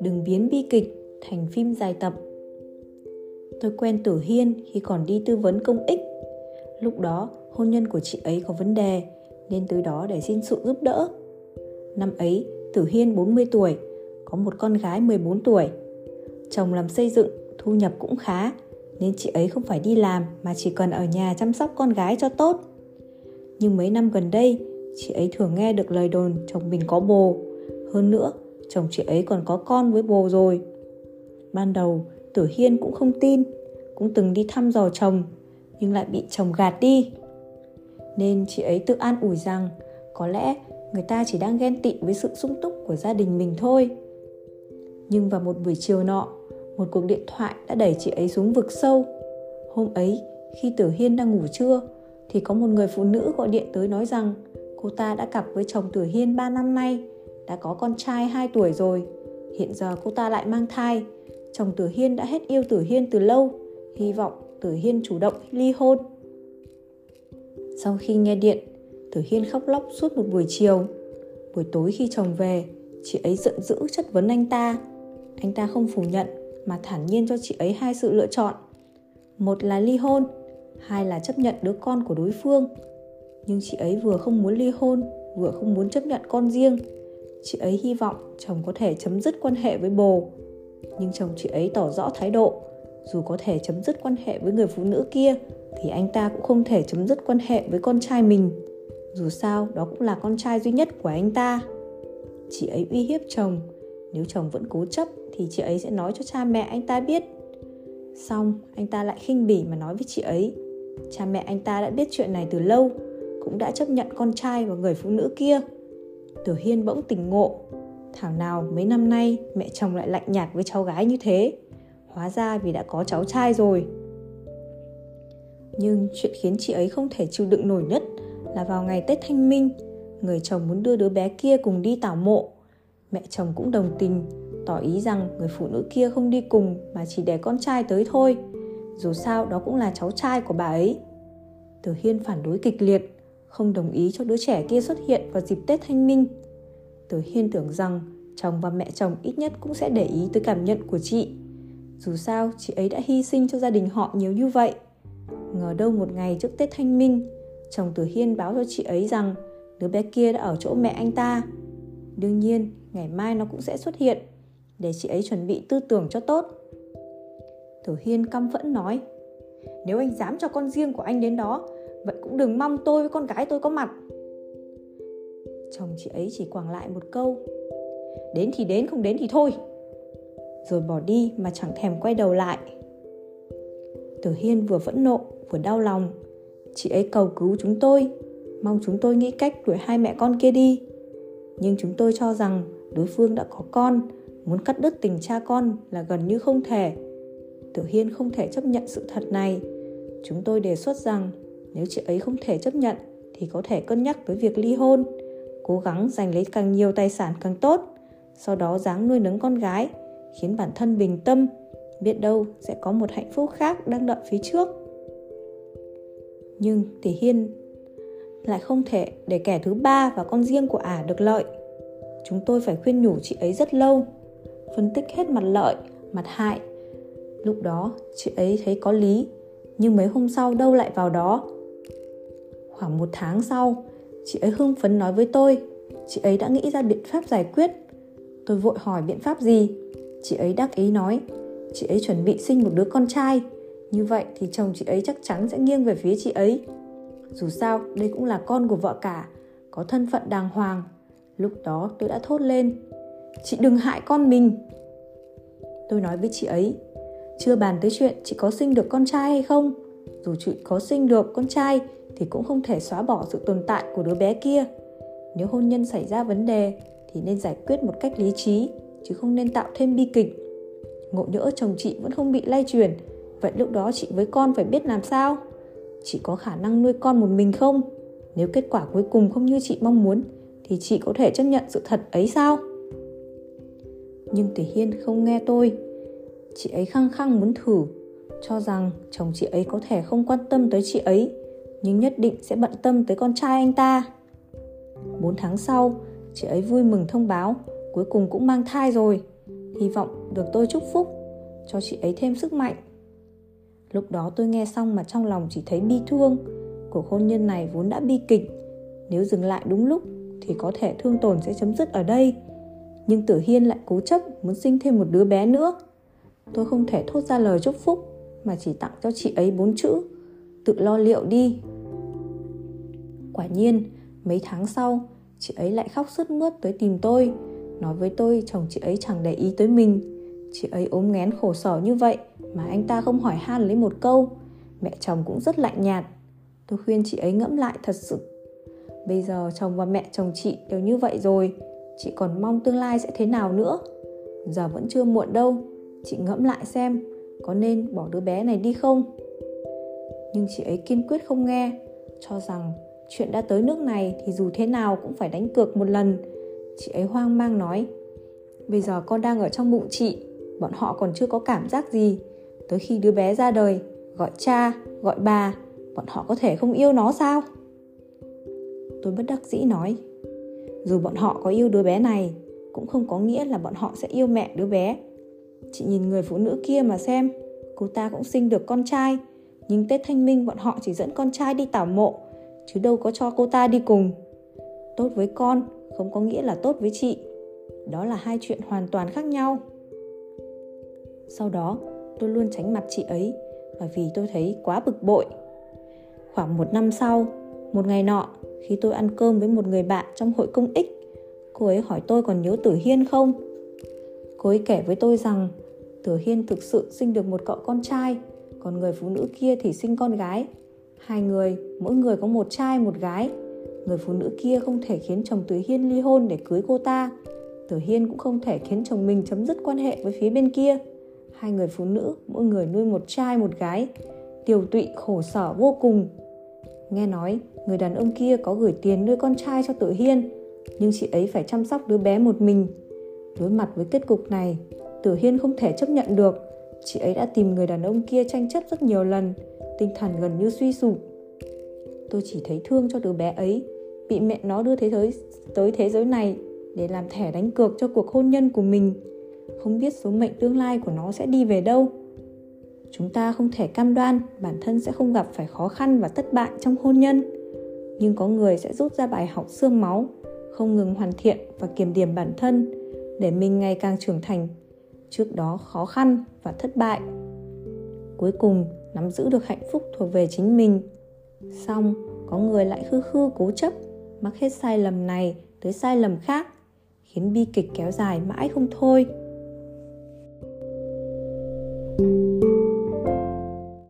Đừng biến bi kịch thành phim dài tập. Tôi quen Tử Hiên khi còn đi tư vấn công ích. Lúc đó, hôn nhân của chị ấy có vấn đề, Nên tới đó để xin sự giúp đỡ. Năm ấy, Tử Hiên 40 tuổi, Có một con gái 14 tuổi. Chồng làm xây dựng, Thu nhập cũng khá, Nên chị ấy không phải đi làm Mà chỉ cần ở nhà chăm sóc con gái cho tốt. Nhưng mấy năm gần đây, Chị ấy thường nghe được lời đồn chồng mình có bồ. Hơn nữa, chồng chị ấy còn có con với bồ rồi. Ban đầu, tử hiên cũng không tin, cũng từng đi thăm dò chồng, nhưng lại bị chồng gạt đi. Nên chị ấy tự an ủi rằng, có lẽ người ta chỉ đang ghen tị với sự sung túc của gia đình mình thôi. Nhưng vào một buổi chiều nọ, một cuộc điện thoại đã đẩy chị ấy xuống vực sâu. Hôm ấy, khi tử hiên đang ngủ trưa thì có một người phụ nữ gọi điện tới nói rằng cô ta đã cặp với chồng tử hiên 3 năm nay đã có con trai 2 tuổi rồi. Hiện giờ cô ta lại mang thai. Chồng Tử Hiên đã hết yêu Tử Hiên từ lâu, hy vọng Tử Hiên chủ động ly hôn. Sau khi nghe điện, Tử Hiên khóc lóc suốt một buổi chiều. Buổi tối khi chồng về, chị ấy giận dữ chất vấn anh ta. Anh ta không phủ nhận mà thản nhiên cho chị ấy hai sự lựa chọn. Một là ly hôn, hai là chấp nhận đứa con của đối phương. Nhưng chị ấy vừa không muốn ly hôn, vừa không muốn chấp nhận con riêng. Chị ấy hy vọng chồng có thể chấm dứt quan hệ với bồ. Nhưng chồng chị ấy tỏ rõ thái độ dù có thể chấm dứt quan hệ với người phụ nữ kia thì anh ta cũng không thể chấm dứt quan hệ với con trai mình. Dù sao đó cũng là con trai duy nhất của anh ta. Chị ấy uy hiếp chồng. Nếu chồng vẫn cố chấp thì chị ấy sẽ nói cho cha mẹ anh ta biết. Xong anh ta lại khinh bỉ mà nói với chị ấy cha mẹ anh ta đã biết chuyện này từ lâu, cũng đã chấp nhận con trai và người phụ nữ kia. Tử Hiên bỗng tỉnh ngộ. Thảo nào mấy năm nay mẹ chồng lại lạnh nhạt với cháu gái như thế? Hóa ra vì đã có cháu trai rồi. Nhưng chuyện khiến chị ấy không thể chịu đựng nổi nhất Là vào ngày Tết Thanh Minh, Người chồng muốn đưa đứa bé kia cùng đi tảo mộ. Mẹ chồng cũng đồng tình, Tỏ ý rằng người phụ nữ kia không đi cùng Mà chỉ để con trai tới thôi. Dù sao đó cũng là cháu trai của bà ấy Tử Hiên phản đối kịch liệt không đồng ý cho đứa trẻ kia xuất hiện vào dịp Tết Thanh Minh. Tớ Hiên tưởng rằng chồng và mẹ chồng ít nhất cũng sẽ để ý tới cảm nhận của chị. Dù sao, chị ấy đã hy sinh cho gia đình họ nhiều như vậy. Ngờ đâu một ngày trước Tết Thanh Minh, chồng Tử Hiên báo cho chị ấy rằng đứa bé kia đã ở chỗ mẹ anh ta. Đương nhiên, ngày mai nó cũng sẽ xuất hiện, để chị ấy chuẩn bị tư tưởng cho tốt. Tử Hiên căm phẫn nói, nếu anh dám cho con riêng của anh đến đó Vậy cũng đừng mong tôi với con gái tôi có mặt. Chồng chị ấy chỉ quảng lại một câu Đến thì đến không đến thì thôi. Rồi bỏ đi mà chẳng thèm quay đầu lại. Tử Hiên vừa phẫn nộ vừa đau lòng Chị ấy cầu cứu chúng tôi Mong chúng tôi nghĩ cách đuổi hai mẹ con kia đi. Nhưng chúng tôi cho rằng đối phương đã có con Muốn cắt đứt tình cha con là gần như không thể. Tử Hiên không thể chấp nhận sự thật này Chúng tôi đề xuất rằng nếu chị ấy không thể chấp nhận thì có thể cân nhắc tới việc ly hôn, cố gắng giành lấy càng nhiều tài sản càng tốt, sau đó dáng nuôi nấng con gái, khiến bản thân bình tâm, biết đâu sẽ có một hạnh phúc khác đang đợi phía trước. Nhưng Tỷ Hiên lại không thể để kẻ thứ ba và con riêng của ả được lợi. Chúng tôi phải khuyên nhủ chị ấy rất lâu, phân tích hết mặt lợi, mặt hại. Lúc đó chị ấy thấy có lý, nhưng mấy hôm sau đâu lại vào đó Khoảng một tháng sau, chị ấy hưng phấn nói với tôi, chị ấy đã nghĩ ra biện pháp giải quyết. Tôi vội hỏi biện pháp gì? Chị ấy đắc ý nói, chị ấy chuẩn bị sinh một đứa con trai. Như vậy thì chồng chị ấy chắc chắn sẽ nghiêng về phía chị ấy. Dù sao, đây cũng là con của vợ cả, có thân phận đàng hoàng. Lúc đó tôi đã thốt lên, chị đừng hại con mình. Tôi nói với chị ấy, chưa bàn tới chuyện chị có sinh được con trai hay không. Dù chị có sinh được con trai thì cũng không thể xóa bỏ sự tồn tại của đứa bé kia. Nếu hôn nhân xảy ra vấn đề thì nên giải quyết một cách lý trí, chứ không nên tạo thêm bi kịch. Ngộ nhỡ chồng chị vẫn không bị lay truyền vậy lúc đó chị với con phải biết làm sao? Chị có khả năng nuôi con một mình không? Nếu kết quả cuối cùng không như chị mong muốn, thì chị có thể chấp nhận sự thật ấy sao? Nhưng tỷ hiên không nghe tôi chị ấy khăng khăng muốn thử cho rằng chồng chị ấy có thể không quan tâm tới chị ấy nhưng nhất định sẽ bận tâm tới con trai anh ta 4 tháng sau, chị ấy vui mừng thông báo cuối cùng cũng mang thai rồi. Hy vọng được tôi chúc phúc, cho chị ấy thêm sức mạnh. Lúc đó tôi nghe xong mà trong lòng chỉ thấy bi thương. Cuộc hôn nhân này vốn đã bi kịch. Nếu dừng lại đúng lúc thì có thể thương tổn sẽ chấm dứt ở đây. Nhưng Tử Hiên lại cố chấp muốn sinh thêm một đứa bé nữa. Tôi không thể thốt ra lời chúc phúc mà chỉ tặng cho chị ấy bốn chữ. Tự lo liệu đi. Quả nhiên, mấy tháng sau, chị ấy lại khóc sướt mướt tới tìm tôi. Nói với tôi chồng chị ấy chẳng để ý tới mình. Chị ấy ốm nghén khổ sở như vậy mà anh ta không hỏi han lấy một câu. Mẹ chồng cũng rất lạnh nhạt. Tôi khuyên chị ấy ngẫm lại thật sự. Bây giờ chồng và mẹ chồng chị đều như vậy rồi. Chị còn mong tương lai sẽ thế nào nữa. Giờ vẫn chưa muộn đâu. Chị ngẫm lại xem có nên bỏ đứa bé này đi không. Nhưng chị ấy kiên quyết không nghe, cho rằng chuyện đã tới nước này thì dù thế nào cũng phải đánh cược một lần. Chị ấy hoang mang nói, bây giờ con đang ở trong bụng chị, bọn họ còn chưa có cảm giác gì. Tới khi đứa bé ra đời, gọi cha, gọi bà, bọn họ có thể không yêu nó sao? Tôi bất đắc dĩ nói, dù bọn họ có yêu đứa bé này, cũng không có nghĩa là bọn họ sẽ yêu mẹ đứa bé. Chị nhìn người phụ nữ kia mà xem, cô ta cũng sinh được con trai, nhưng Tết Thanh Minh bọn họ chỉ dẫn con trai đi tảo mộ, chứ đâu có cho cô ta đi cùng. Tốt với con không có nghĩa là tốt với chị. Đó là hai chuyện hoàn toàn khác nhau. Sau đó, tôi luôn tránh mặt chị ấy bởi vì tôi thấy quá bực bội. Khoảng một năm sau, một ngày nọ, khi tôi ăn cơm với một người bạn trong hội công ích, cô ấy hỏi tôi còn nhớ Tử Hiên không? Cô ấy kể với tôi rằng Tử Hiên thực sự sinh được một cậu con trai, còn người phụ nữ kia thì sinh con gái. Hai người, mỗi người có một trai một gái. Người phụ nữ kia không thể khiến chồng Tử Hiên ly hôn để cưới cô ta. Tử Hiên cũng không thể khiến chồng mình chấm dứt quan hệ với phía bên kia. Hai người phụ nữ, mỗi người nuôi một trai một gái. Tiều tụy khổ sở vô cùng. Nghe nói, người đàn ông kia có gửi tiền nuôi con trai cho Tử Hiên, nhưng chị ấy phải chăm sóc đứa bé một mình. Đối mặt với kết cục này, Tử Hiên không thể chấp nhận được. Chị ấy đã tìm người đàn ông kia tranh chấp rất nhiều lần, tinh thần gần như suy sụp. Tôi chỉ thấy thương cho đứa bé ấy, bị mẹ nó đưa thế giới tới thế giới này để làm thẻ đánh cược cho cuộc hôn nhân của mình. Không biết số mệnh tương lai của nó sẽ đi về đâu. Chúng ta không thể cam đoan bản thân sẽ không gặp phải khó khăn và thất bại trong hôn nhân. Nhưng có người sẽ rút ra bài học xương máu, không ngừng hoàn thiện và kiểm điểm bản thân để mình ngày càng trưởng thành. Trước đó khó khăn và thất bại. Cuối cùng, nắm giữ được hạnh phúc thuộc về chính mình. Xong, có người lại khư khư cố chấp, mắc hết sai lầm này tới sai lầm khác, khiến bi kịch kéo dài mãi không thôi. thank you